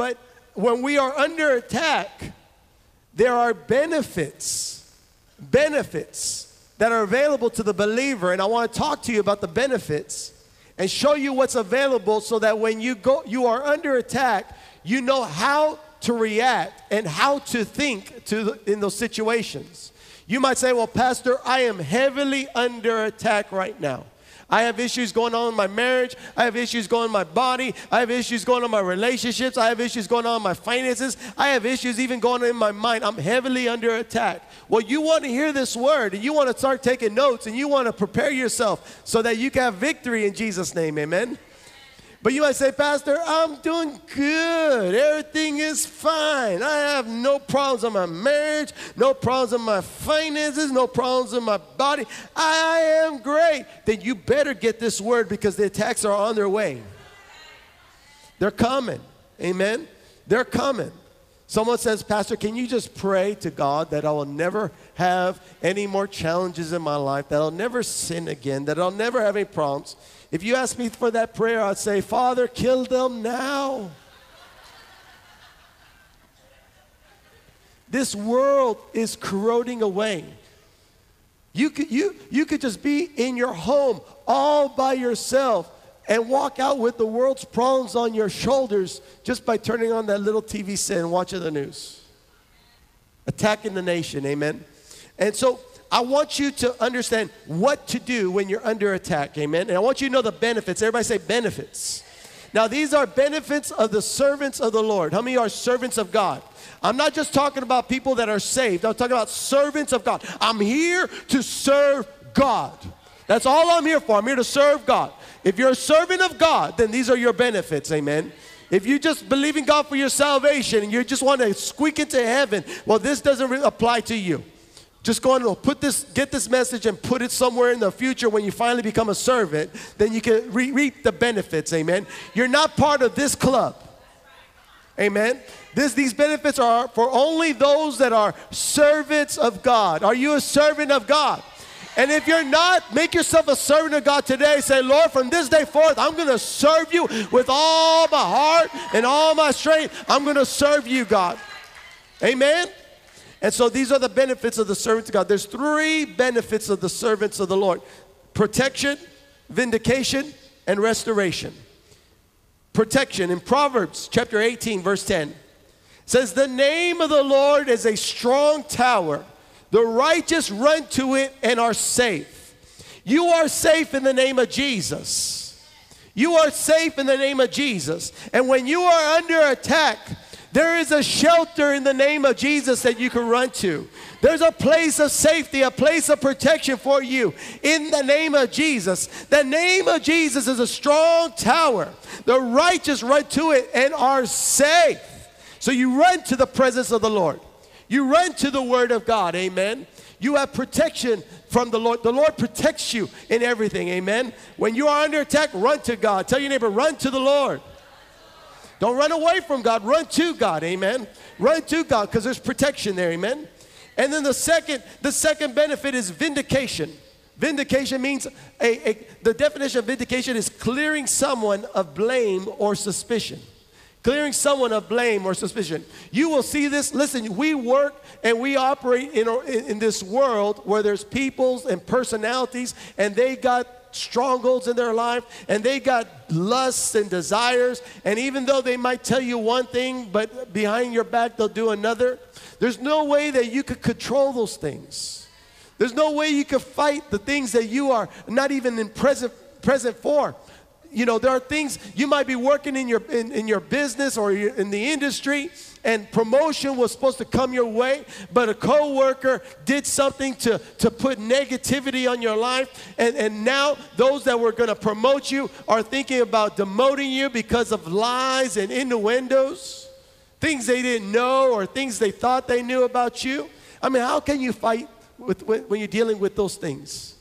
But when we are under attack, there are benefits, benefits that are available to the believer. And I want to talk to you about the benefits and show you what's available so that when you go you are under attack, you know how to react and how to think to the, in those situations. You might say, "Well, pastor, I am heavily under attack right now." I have issues going on in my marriage. I have issues going on in my body. I have issues going on in my relationships. I have issues going on in my finances. I have issues even going on in my mind. I'm heavily under attack. Well, you want to hear this word and you want to start taking notes and you want to prepare yourself so that you can have victory in Jesus' name. Amen. But you might say, Pastor, I'm doing good. Everything is fine. I have no problems in my marriage, no problems in my finances, no problems in my body. I am great. Then you better get this word because the attacks are on their way. They're coming. Amen. They're coming. Someone says, Pastor, can you just pray to God that I will never have any more challenges in my life, that I'll never sin again, that I'll never have any problems? If you ask me for that prayer, I'd say, Father, kill them now. This world is corroding away. You could, you, you could just be in your home all by yourself and walk out with the world's problems on your shoulders just by turning on that little TV set and watching the news. Attacking the nation, amen? And so I want you to understand what to do when you're under attack, amen? And I want you to know the benefits. Everybody say benefits. Now, these are benefits of the servants of the Lord. How many are servants of God? I'm not just talking about people that are saved, I'm talking about servants of God. I'm here to serve God. That's all I'm here for. I'm here to serve God. If you're a servant of God, then these are your benefits, amen? If you just believe in God for your salvation and you just want to squeak into heaven, well, this doesn't re- apply to you. Just go and put this, get this message and put it somewhere in the future when you finally become a servant, then you can re- reap the benefits, amen. You're not part of this club. Amen. This, these benefits are for only those that are servants of God. Are you a servant of God? And if you're not, make yourself a servant of God today. Say, Lord, from this day forth, I'm going to serve you with all my heart and all my strength. I'm going to serve you, God. Amen. And so these are the benefits of the servants of God. There's three benefits of the servants of the Lord protection, vindication, and restoration. Protection. In Proverbs chapter 18, verse 10, says, The name of the Lord is a strong tower. The righteous run to it and are safe. You are safe in the name of Jesus. You are safe in the name of Jesus. And when you are under attack, there is a shelter in the name of Jesus that you can run to. There's a place of safety, a place of protection for you in the name of Jesus. The name of Jesus is a strong tower. The righteous run to it and are safe. So you run to the presence of the Lord. You run to the word of God. Amen. You have protection from the Lord. The Lord protects you in everything. Amen. When you are under attack, run to God. Tell your neighbor, run to the Lord. Don't run away from God, run to God, amen. Run to God because there's protection there, amen. And then the second, the second benefit is vindication. Vindication means a, a, the definition of vindication is clearing someone of blame or suspicion. Clearing someone of blame or suspicion. You will see this. Listen, we work and we operate in, in this world where there's peoples and personalities, and they got strongholds in their life and they got lusts and desires. And even though they might tell you one thing, but behind your back they'll do another, there's no way that you could control those things. There's no way you could fight the things that you are not even in present, present for you know there are things you might be working in your in, in your business or in the industry and promotion was supposed to come your way, but a coworker did something to, to put negativity on your life, and, and now those that were going to promote you are thinking about demoting you because of lies and innuendos, things they didn't know or things they thought they knew about you. I mean, how can you fight with, when, when you're dealing with those things?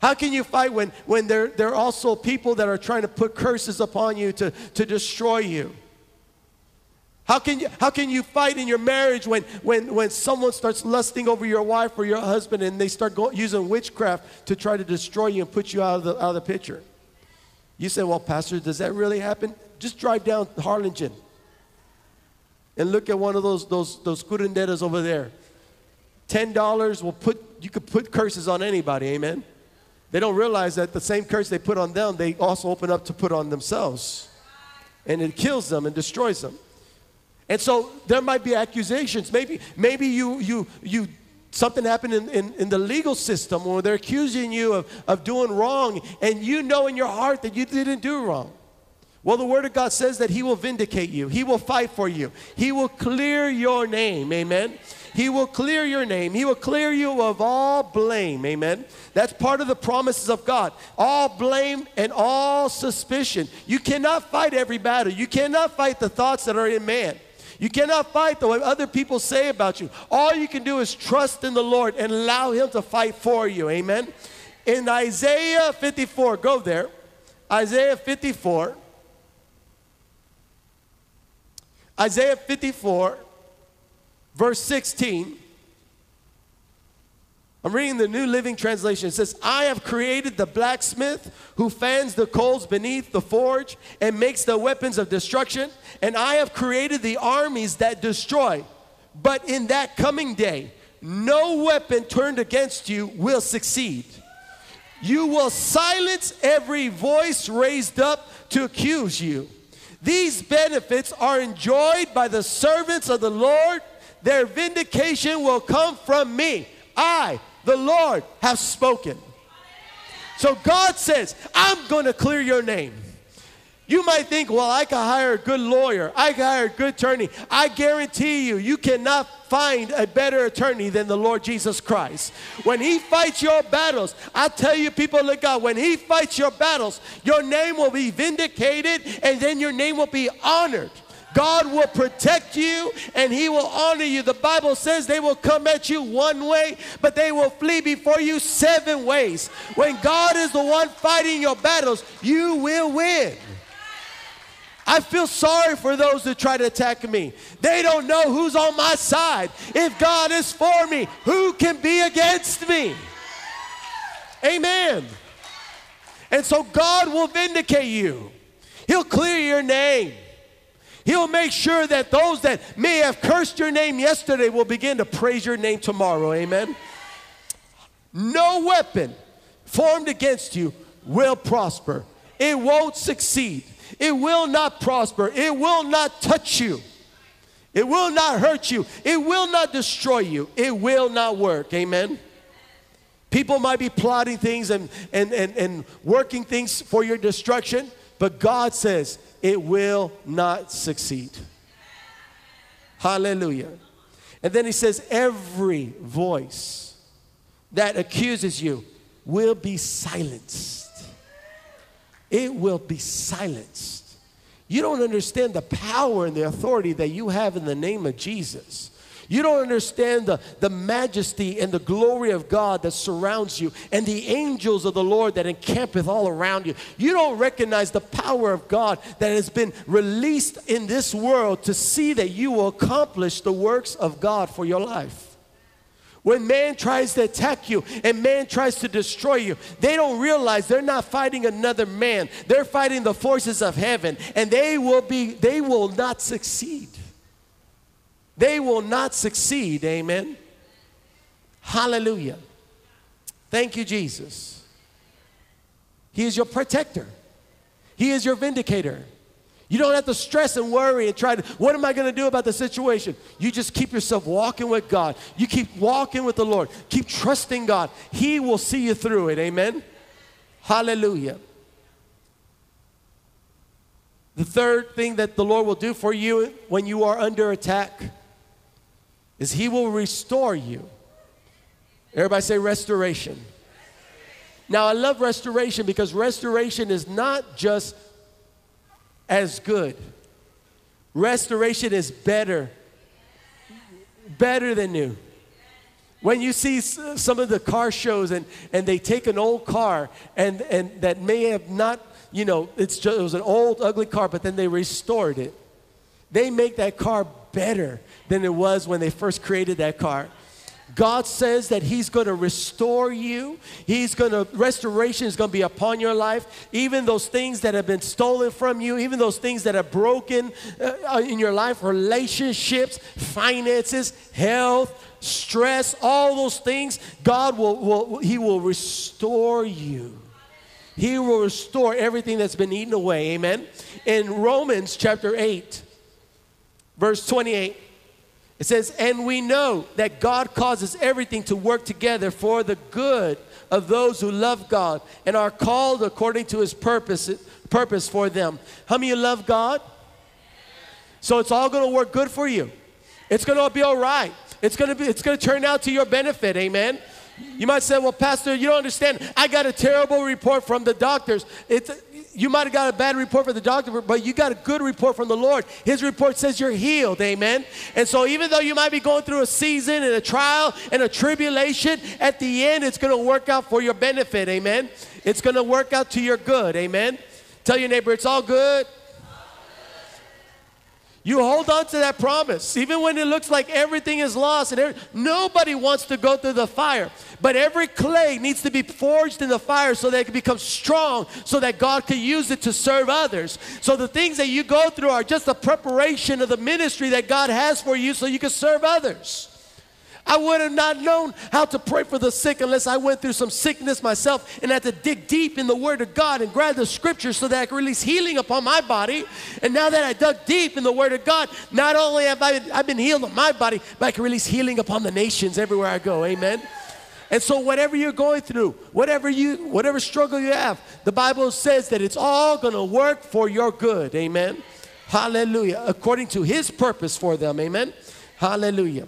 How can you fight when, when there, there are also people that are trying to put curses upon you to, to destroy you? How can you, how can you fight in your marriage when, when, when someone starts lusting over your wife or your husband and they start go, using witchcraft to try to destroy you and put you out of, the, out of the picture? You say, well, Pastor, does that really happen? Just drive down Harlingen. and look at one of those those those curanderas over there. Ten dollars will put you could put curses on anybody, amen. They don't realize that the same curse they put on them, they also open up to put on themselves. And it kills them and destroys them. And so there might be accusations. Maybe, maybe you, you, you, something happened in, in, in, the legal system where they're accusing you of, of doing wrong, and you know in your heart that you didn't do wrong. Well, the Word of God says that He will vindicate you, He will fight for you, He will clear your name. Amen. He will clear your name. He will clear you of all blame. Amen. That's part of the promises of God. All blame and all suspicion. You cannot fight every battle. You cannot fight the thoughts that are in man. You cannot fight the way other people say about you. All you can do is trust in the Lord and allow Him to fight for you. Amen. In Isaiah 54, go there. Isaiah 54. Isaiah 54 verse 16. I'm reading the New Living Translation. It says, I have created the blacksmith who fans the coals beneath the forge and makes the weapons of destruction, and I have created the armies that destroy. But in that coming day, no weapon turned against you will succeed. You will silence every voice raised up to accuse you. These benefits are enjoyed by the servants of the Lord their vindication will come from me. I, the Lord, have spoken. So God says, I'm going to clear your name. You might think, well, I can hire a good lawyer. I can hire a good attorney. I guarantee you, you cannot find a better attorney than the Lord Jesus Christ. When He fights your battles, I tell you, people of God, when He fights your battles, your name will be vindicated and then your name will be honored. God will protect you and He will honor you. The Bible says they will come at you one way, but they will flee before you seven ways. When God is the one fighting your battles, you will win. I feel sorry for those that try to attack me. They don't know who's on my side. If God is for me, who can be against me? Amen. And so God will vindicate you, He'll clear your name. He'll make sure that those that may have cursed your name yesterday will begin to praise your name tomorrow. Amen. No weapon formed against you will prosper. It won't succeed. It will not prosper. It will not touch you. It will not hurt you. It will not destroy you. It will not work. Amen. People might be plotting things and, and, and, and working things for your destruction, but God says, it will not succeed. Hallelujah. And then he says, every voice that accuses you will be silenced. It will be silenced. You don't understand the power and the authority that you have in the name of Jesus. You don't understand the, the majesty and the glory of God that surrounds you and the angels of the Lord that encampeth all around you. You don't recognize the power of God that has been released in this world to see that you will accomplish the works of God for your life. When man tries to attack you and man tries to destroy you, they don't realize they're not fighting another man. They're fighting the forces of heaven and they will be they will not succeed they will not succeed. Amen. Hallelujah. Thank you, Jesus. He is your protector, He is your vindicator. You don't have to stress and worry and try to, what am I going to do about the situation? You just keep yourself walking with God. You keep walking with the Lord. Keep trusting God. He will see you through it. Amen. Hallelujah. The third thing that the Lord will do for you when you are under attack is he will restore you. Everybody say restoration. Now, I love restoration because restoration is not just as good, restoration is better, better than new. When you see some of the car shows and, and they take an old car and, and that may have not, you know, it's just, it was an old, ugly car, but then they restored it. They make that car better than it was when they first created that car. God says that He's going to restore you. He's going to, restoration is going to be upon your life. Even those things that have been stolen from you, even those things that are broken uh, in your life, relationships, finances, health, stress, all those things, God will, will He will restore you. He will restore everything that's been eaten away. Amen. In Romans chapter 8, verse 28, it says, And we know that God causes everything to work together for the good of those who love God and are called according to his purpose, purpose for them. How many you love God? So it's all to work good for you. It's to be all right. It's to be it's to turn out to your benefit. Amen. You might say, well, Pastor, you don't understand. I got a terrible report from the doctors. It's, you might have got a bad report from the doctor, but you got a good report from the Lord. His report says you're healed, amen. And so, even though you might be going through a season and a trial and a tribulation, at the end, it's going to work out for your benefit, amen. It's going to work out to your good, amen. Tell your neighbor, it's all good. You hold on to that promise, even when it looks like everything is lost. And nobody wants to go through the fire, but every clay needs to be forged in the fire so that it can become strong, so that God can use it to serve others. So the things that you go through are just a preparation of the ministry that God has for you, so you can serve others. I would have not known how to pray for the sick unless I went through some sickness myself and had to dig deep in the Word of God and grab the Scripture so that I could release healing upon my body. And now that I dug deep in the Word of God, not only have I I've been healed on my body, but I can release healing upon the nations everywhere I go. Amen. And so whatever you're going through, whatever you whatever struggle you have, the Bible says that it's all going to work for your good. Amen. Hallelujah. According to his purpose for them. Amen. Hallelujah.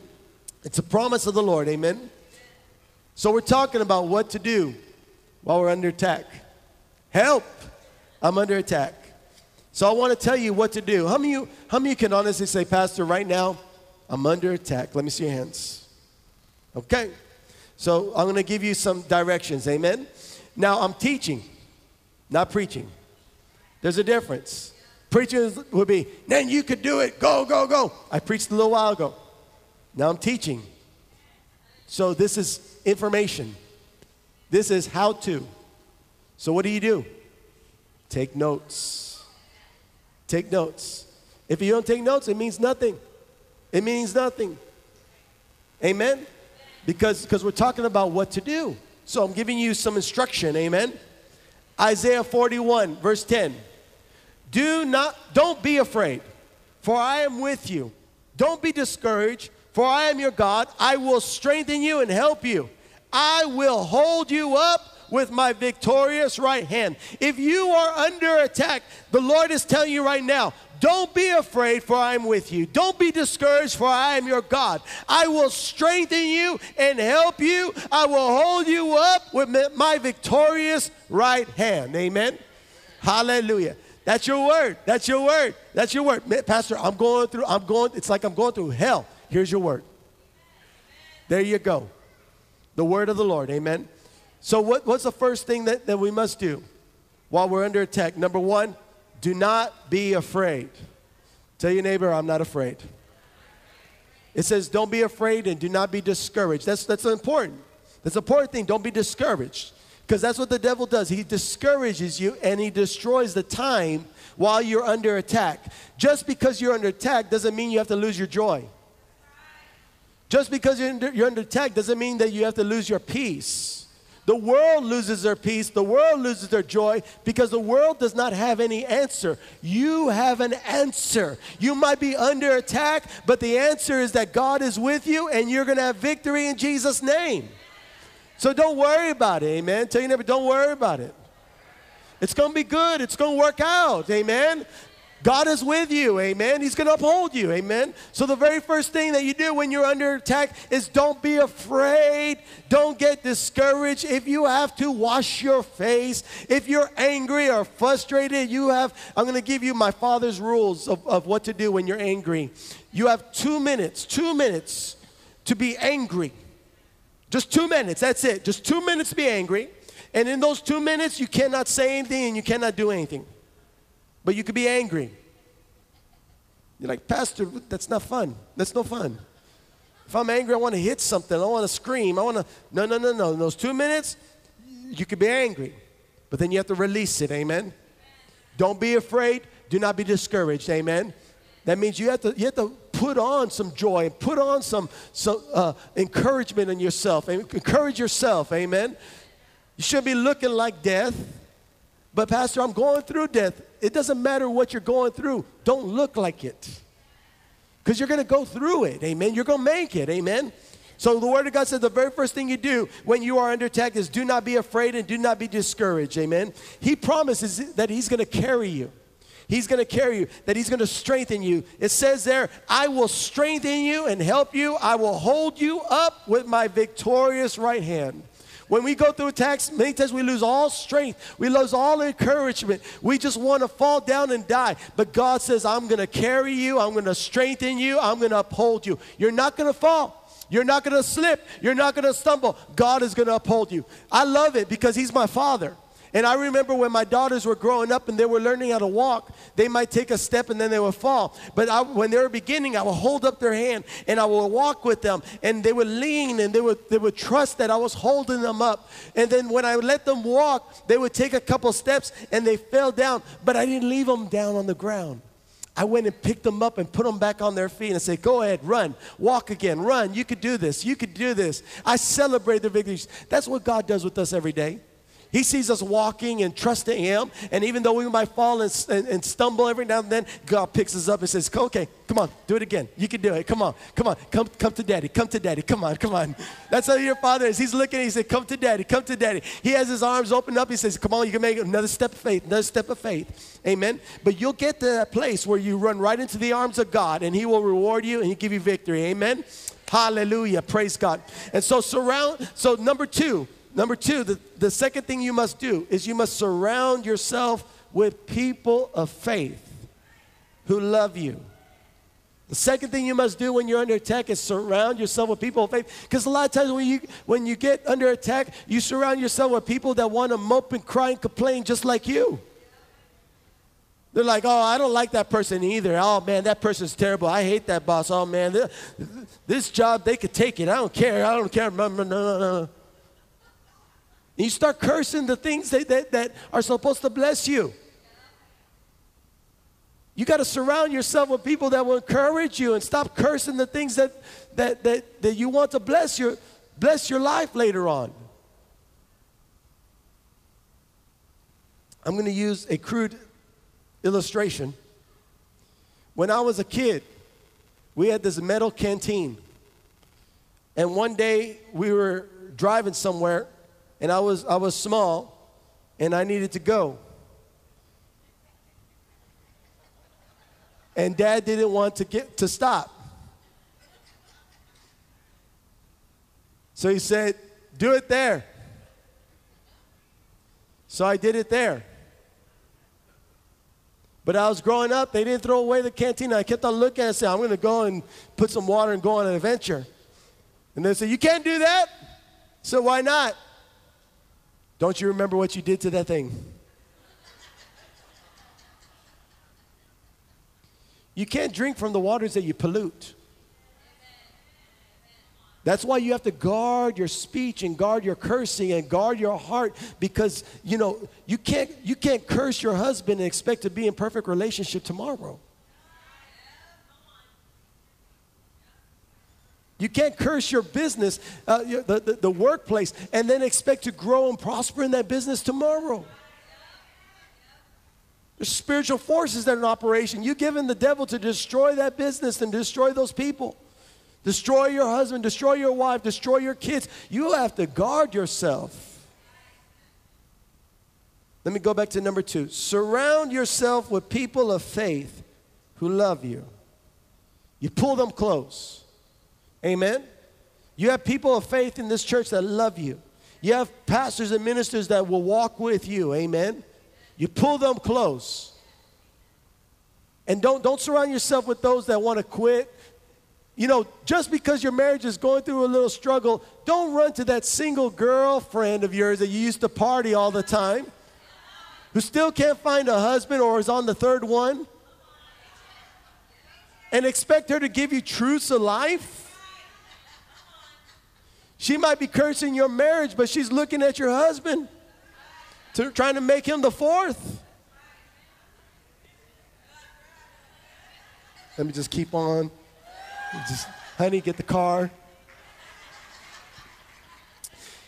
It's a promise of the Lord, amen? So we're talking about what to do while we're under attack. Help! I'm under attack. So I want to tell you what to do. How many, how many can honestly say, Pastor, right now, I'm under attack? Let me see your hands. Okay. So I'm going to give you some directions, amen? Now I'm teaching, not preaching. There's a difference. Preaching would be, then you could do it, go, go, go. I preached a little while ago. Now I'm teaching. So this is information. This is how to. So what do you do? Take notes. Take notes. If you don't take notes, it means nothing. It means nothing. Amen? Because because we're talking about what to do. So I'm giving you some instruction. Amen? Isaiah 41, verse 10. Do not, don't be afraid, for I am with you. Don't be discouraged, for I am your God. I will strengthen you and help you. I will hold you up with my victorious right hand. If you are under attack, the Lord is telling you right now, don't be afraid, for I am with you. Don't be discouraged, for I am your God. I will strengthen you and help you. I will hold you up with my victorious right hand. Amen. Hallelujah. That's your word. That's your word. That's your word. Pastor, I'm going through, I'm going, it's like I'm going through hell. Here's your word. There you go. The word of the Lord. Amen. So, what, what's the first thing that, that we must do while we're under attack? Number one, do not be afraid. Tell your neighbor, I'm not afraid. It says, don't be afraid and do not be discouraged. That's, that's important. That's an important thing. Don't be discouraged. Because that's what the devil does. He discourages you and he destroys the time while you're under attack. Just because you're under attack doesn't mean you have to lose your joy. Just because you're under, you're under attack doesn't mean that you have to lose your peace. The world loses their peace, the world loses their joy because the world does not have any answer. You have an answer. You might be under attack, but the answer is that God is with you and you're going to have victory in Jesus' name. So don't worry about it, amen. Tell your neighbor, don't worry about it. It's going to be good. It's going to work out. Amen. God is with you, amen. He's going to uphold you, amen. So, the very first thing that you do when you're under attack is don't be afraid. Don't get discouraged. If you have to, wash your face. If you're angry or frustrated, you have, I'm going to give you my father's rules of, of what to do when you're angry. You have two minutes, two minutes to be angry. Just two minutes, that's it. Just two minutes to be angry. And in those two minutes, you cannot say anything and you cannot do anything. But you could be angry. You're like, Pastor, that's not fun. That's no fun. If I'm angry, I want to hit something. I want to scream. I want to. No, no, no, no. In those two minutes, you could be angry, but then you have to release it. Amen. Don't be afraid. Do not be discouraged. Amen. That means you have to, you have to put on some joy and put on some, some uh, encouragement in yourself. and Encourage yourself. Amen. You shouldn't be looking like death. But, Pastor, I'm going through death. It doesn't matter what you're going through. Don't look like it. Because you're going to go through it. Amen. You're going to make it. Amen. So the Word of God says the very first thing you do when you are under attack is do not be afraid and do not be discouraged. Amen. He promises that He's going to carry you. He's going to carry you, that He's going to strengthen you. It says there, I will strengthen you and help you. I will hold you up with my victorious right hand. When we go through attacks, many times we lose all strength. We lose all encouragement. We just want to fall down and die. But God says, I'm going to carry you. I'm going to strengthen you. I'm going to uphold you. You're not going to fall. You're not going to slip. You're not going to stumble. God is going to uphold you. I love it because He's my Father. And I remember when my daughters were growing up and they were learning how to walk, they might take a step and then they would fall. But I, when they were beginning, I would hold up their hand and I would walk with them and they would lean and they would, they would trust that I was holding them up. And then when I let them walk, they would take a couple steps and they fell down, but I didn't leave them down on the ground. I went and picked them up and put them back on their feet and said, Go ahead, run, walk again, run. You could do this, you could do this. I celebrate their victories. That's what God does with us every day. He sees us walking and trusting Him. And even though we might fall and, and, and, stumble every now and then, God picks us up and says, Okay, come on, do it again. You can do it. Come on, come on, come, come to daddy, come to daddy, come on, come on. That's how your father is. He's looking, he said, Come to daddy, come to daddy. He has his arms opened up. He says, Come on, you can make another step of faith, another step of faith. Amen. But you'll get to that place where you run right into the arms of God and He will reward you and He'll give you victory. Amen. Hallelujah. Praise God. And so surround, so number two, Number two, the, the second thing you must do is you must surround yourself with people of faith who love you. The second thing you must do when you're under attack is surround yourself with people of faith. Because a lot of times when you when you get under attack, you surround yourself with people that want to mope and cry and complain just like you. They're like, oh, I don't like that person either. Oh man, that person's terrible. I hate that boss. Oh man, this, job they could take it. I don't care. I don't care. No, no, no, no. And you start cursing the things that, that, that are supposed to bless you. You got to surround yourself with people that will encourage you and stop cursing the things that, that, that, that you want to bless your, bless your life later on. I'm going to use a crude illustration. When I was a kid, we had this metal canteen. And one day we were driving somewhere and I was, I was small and I needed to go. And dad didn't want to get to stop. So he said, Do it there. So I did it there. But I was growing up, they didn't throw away the canteen. I kept on looking and saying, I'm going to go and put some water and go on an adventure. And they said, You can't do that? So why not? Don't you remember what you did to that thing? You can't drink from the waters that you pollute. That's why you have to guard your speech and guard your cursing and guard your heart because you know you can't you can't curse your husband and expect to be in perfect relationship tomorrow. You can't curse your business, uh, the, the, the workplace, and then expect to grow and prosper in that business tomorrow. There's spiritual forces that are in operation. You've given the devil to destroy that business and destroy those people. Destroy your husband, destroy your wife, destroy your kids. You have to guard yourself. Let me go back to number two. Surround yourself with people of faith who love you. You pull them close. Amen. You have people of faith in this church that love you. You have pastors and ministers that will walk with you. Amen. You pull them close. And don't, don't surround yourself with those that want to quit. You know, just because your marriage is going through a little struggle, don't run to that single girlfriend of yours that you used to party all the time, who still can't find a husband or is on the third one, and expect her to give you truths of life. She might be cursing your marriage, but she's looking at your husband, to, trying to make him the fourth. Let me just keep on. Just, honey, get the car.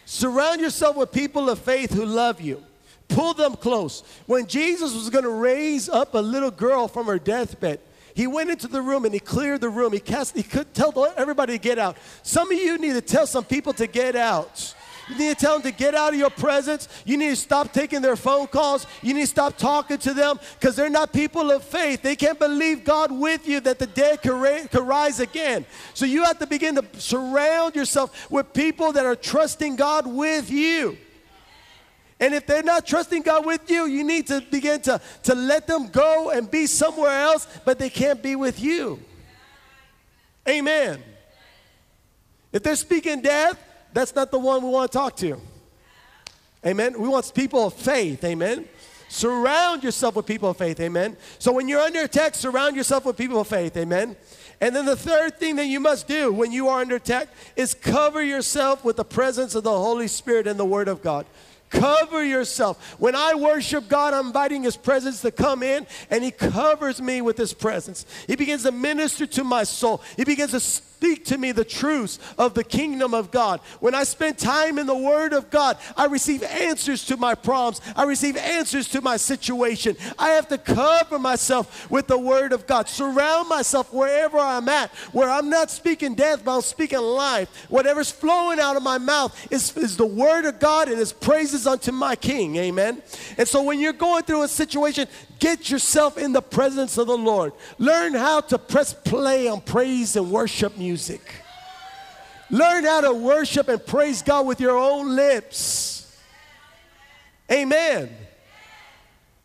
Surround yourself with people of faith who love you. Pull them close. When Jesus was going to raise up a little girl from her deathbed, he went into the room and he cleared the room. He cast, he could tell everybody to get out. Some of you need to tell some people to get out. You need to tell them to get out of your presence. You need to stop taking their phone calls. You need to stop talking to them because they're not people of faith. They can't believe God with you that the dead can rise again. So you have to begin to surround yourself with people that are trusting God with you. And if they're not trusting God with you, you need to begin to, to let them go and be somewhere else, but they can't be with you. Amen. If they're speaking death, that's not the one we want to talk to. Amen. We want people of faith. Amen. Surround yourself with people of faith. Amen. So when you're under attack, surround yourself with people of faith. Amen. And then the third thing that you must do when you are under attack is cover yourself with the presence of the Holy Spirit and the Word of God. Cover yourself. When I worship God, I'm inviting His presence to come in, and He covers me with His presence. He begins to minister to my soul. He begins to speak to me the truths of the kingdom of God. When I spend time in the Word of God, I receive answers to my problems. I receive answers to my situation. I have to cover myself with the Word of God. Surround myself wherever I'm at, where I'm not speaking death, but I'm speaking life. Whatever's flowing out of my mouth is, is the Word of God and His praises unto my King. Amen. And so when you're going through a situation, Get yourself in the presence of the Lord. Learn how to press play on praise and worship music. Learn how to worship and praise God with your own lips. Amen.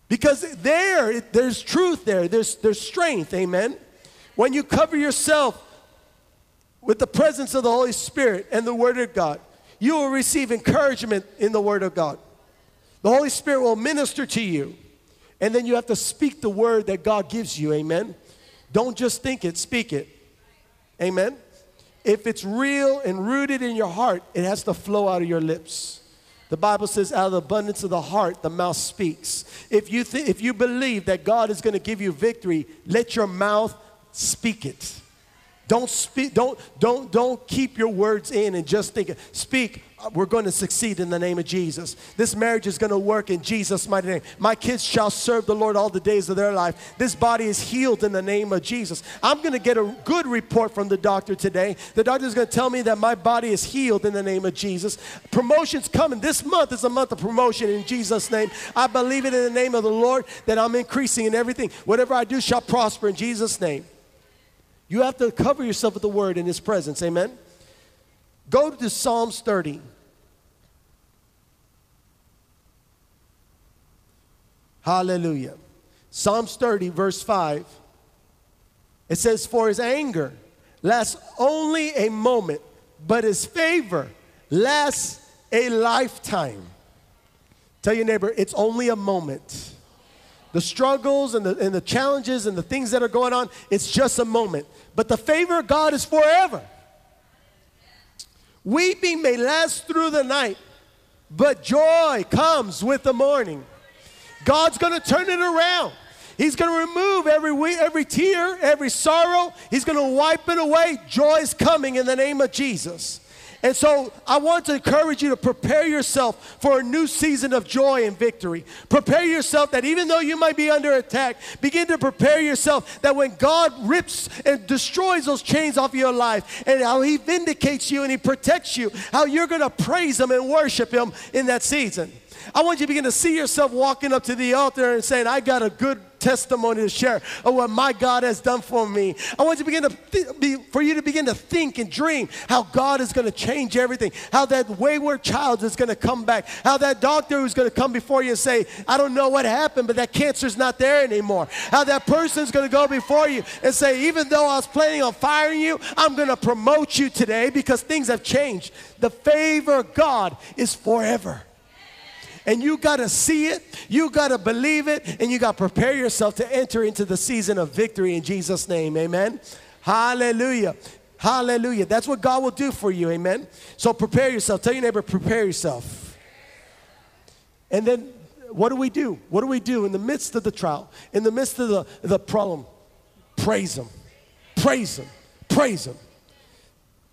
Because there, there's truth there, there's, there's strength. Amen. When you cover yourself with the presence of the Holy Spirit and the Word of God, you will receive encouragement in the Word of God. The Holy Spirit will minister to you. And then you have to speak the word that God gives you. Amen. Don't just think it, speak it. Amen. If it's real and rooted in your heart, it has to flow out of your lips. The Bible says, out of the abundance of the heart, the mouth speaks. If you, th- if you believe that God is going to give you victory, let your mouth speak it. Don't speak, don't, don't, don't keep your words in and just think. Speak, uh, we're going to succeed in the name of Jesus. This marriage is going to work in Jesus' mighty name. My kids shall serve the Lord all the days of their life. This body is healed in the name of Jesus. I'm going to get a good report from the doctor today. The doctor is going to tell me that my body is healed in the name of Jesus. Promotion's coming. This month is a month of promotion in Jesus' name. I believe it in the name of the Lord that I'm increasing in everything. Whatever I do shall prosper in Jesus' name. You have to cover yourself with the word in His presence. Amen. Go to Psalms 30. Hallelujah. Psalms 30, verse 5. It says, For his anger lasts only a moment, but his favor lasts a lifetime. Tell your neighbor, it's only a moment. The struggles and the, and the challenges and the things that are going on, it's just a moment. But the favor of God is forever. Weeping may last through the night, but joy comes with the morning. God's going to turn it around. He's going to remove every, every tear, every sorrow. He's going to wipe it away. Joy is coming in the name of Jesus. And so I want to encourage you to prepare yourself for a new season of joy and victory. Prepare yourself that even though you might be under attack, begin to prepare yourself that when God rips and destroys those chains off your life and how He vindicates you and He protects you, how you're going to praise Him and worship Him in that season. I want you to begin to see yourself walking up to the altar and saying, I got a good testimony to share of what my God has done for me. I want you to begin to th- be, for you to begin to think and dream how God is going to change everything, how that wayward child is going to come back, how that doctor who's going to come before you and say, I don't know what happened, but that cancer's not there anymore. How that person's going to go before you and say, even though I was planning on firing you, I'm going to promote you today because things have changed. The favor of God is forever. And you got to see it, you got to believe it, and you got to prepare yourself to enter into the season of victory in Jesus' name. Amen. Hallelujah. Hallelujah. That's what God will do for you. Amen. So prepare yourself. Tell your neighbor, prepare yourself. And then what do we do? What do we do in the midst of the trial, in the midst of the, the problem? Praise Him. Praise Him. Praise Him.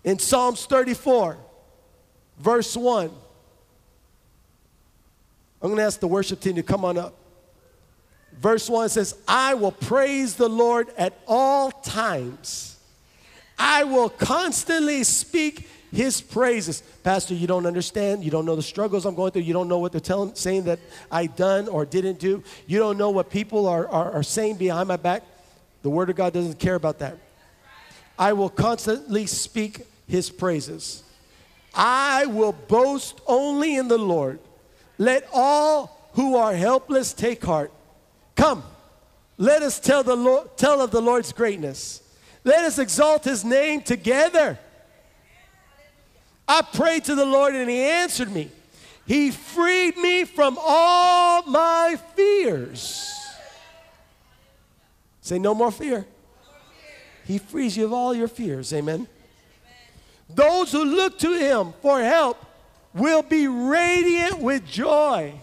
In Psalms 34, verse 1, I'm going to ask the worship team to come on up. Verse 1 says, I will praise the Lord at all times. I will constantly speak his praises. Pastor, you don't understand. You don't know the struggles I'm going through. You don't know what they're telling, saying that I done or didn't do. You don't know what people are, are, are saying behind my back. The Word of God doesn't care about that. I will constantly speak his praises. I will boast only in the Lord. Let all who are helpless take heart. Come, let us tell, the Lord, tell of the Lord's greatness. Let us exalt his name together. I prayed to the Lord and he answered me. He freed me from all my fears. Say, no more fear. He frees you of all your fears. Amen. Those who look to him for help will be radiant with joy.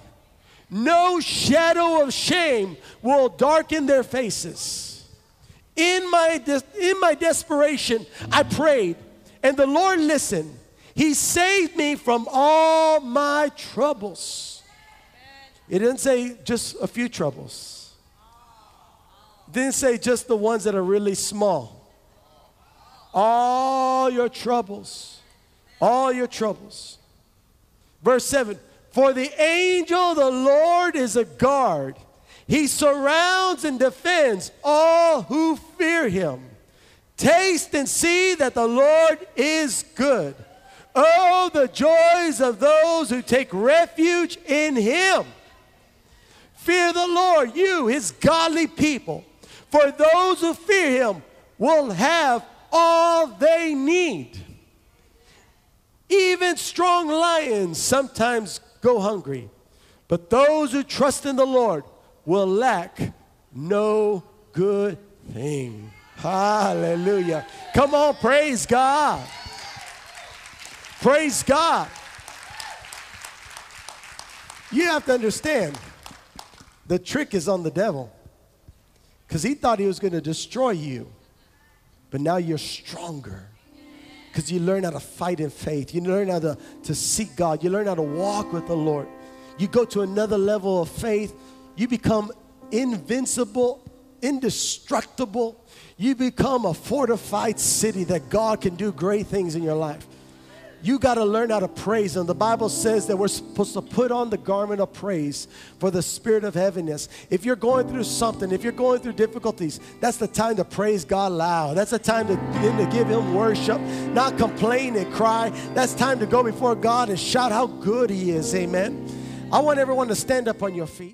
No shadow of shame will darken their faces. In my, in my desperation, I prayed, and the Lord listened. He saved me from all my troubles. It didn't say just a few troubles. It didn't say just the ones that are really small. All your troubles. All your troubles. Verse 7 for the angel of the Lord is a guard. He surrounds and defends all who fear him. Taste and see that the Lord is good. Oh, the joys of those who take refuge in him. Fear the Lord, you, his godly people. For those who fear him will have all they need. Even strong lions sometimes go hungry. But those who trust in the Lord will lack no good thing. Hallelujah. Come on, praise God. Praise God. You have to understand the trick is on the devil because he thought he was going to destroy you, but now you're stronger because you learn how to fight in faith. You learn how to, to seek God. You learn how to walk with the Lord. You go to another level of faith. You become invincible, indestructible. You become a fortified city that God can do great things in your life you got to learn how to praise Him. The Bible says that we're supposed to put on the garment of praise for the spirit of heaviness. If you're going through something, if you're going through difficulties, that's the time to praise God loud. That's the time to, to give Him worship, not complain and cry. That's time to go before God and shout how good He is. Amen. I want everyone to stand up on your feet.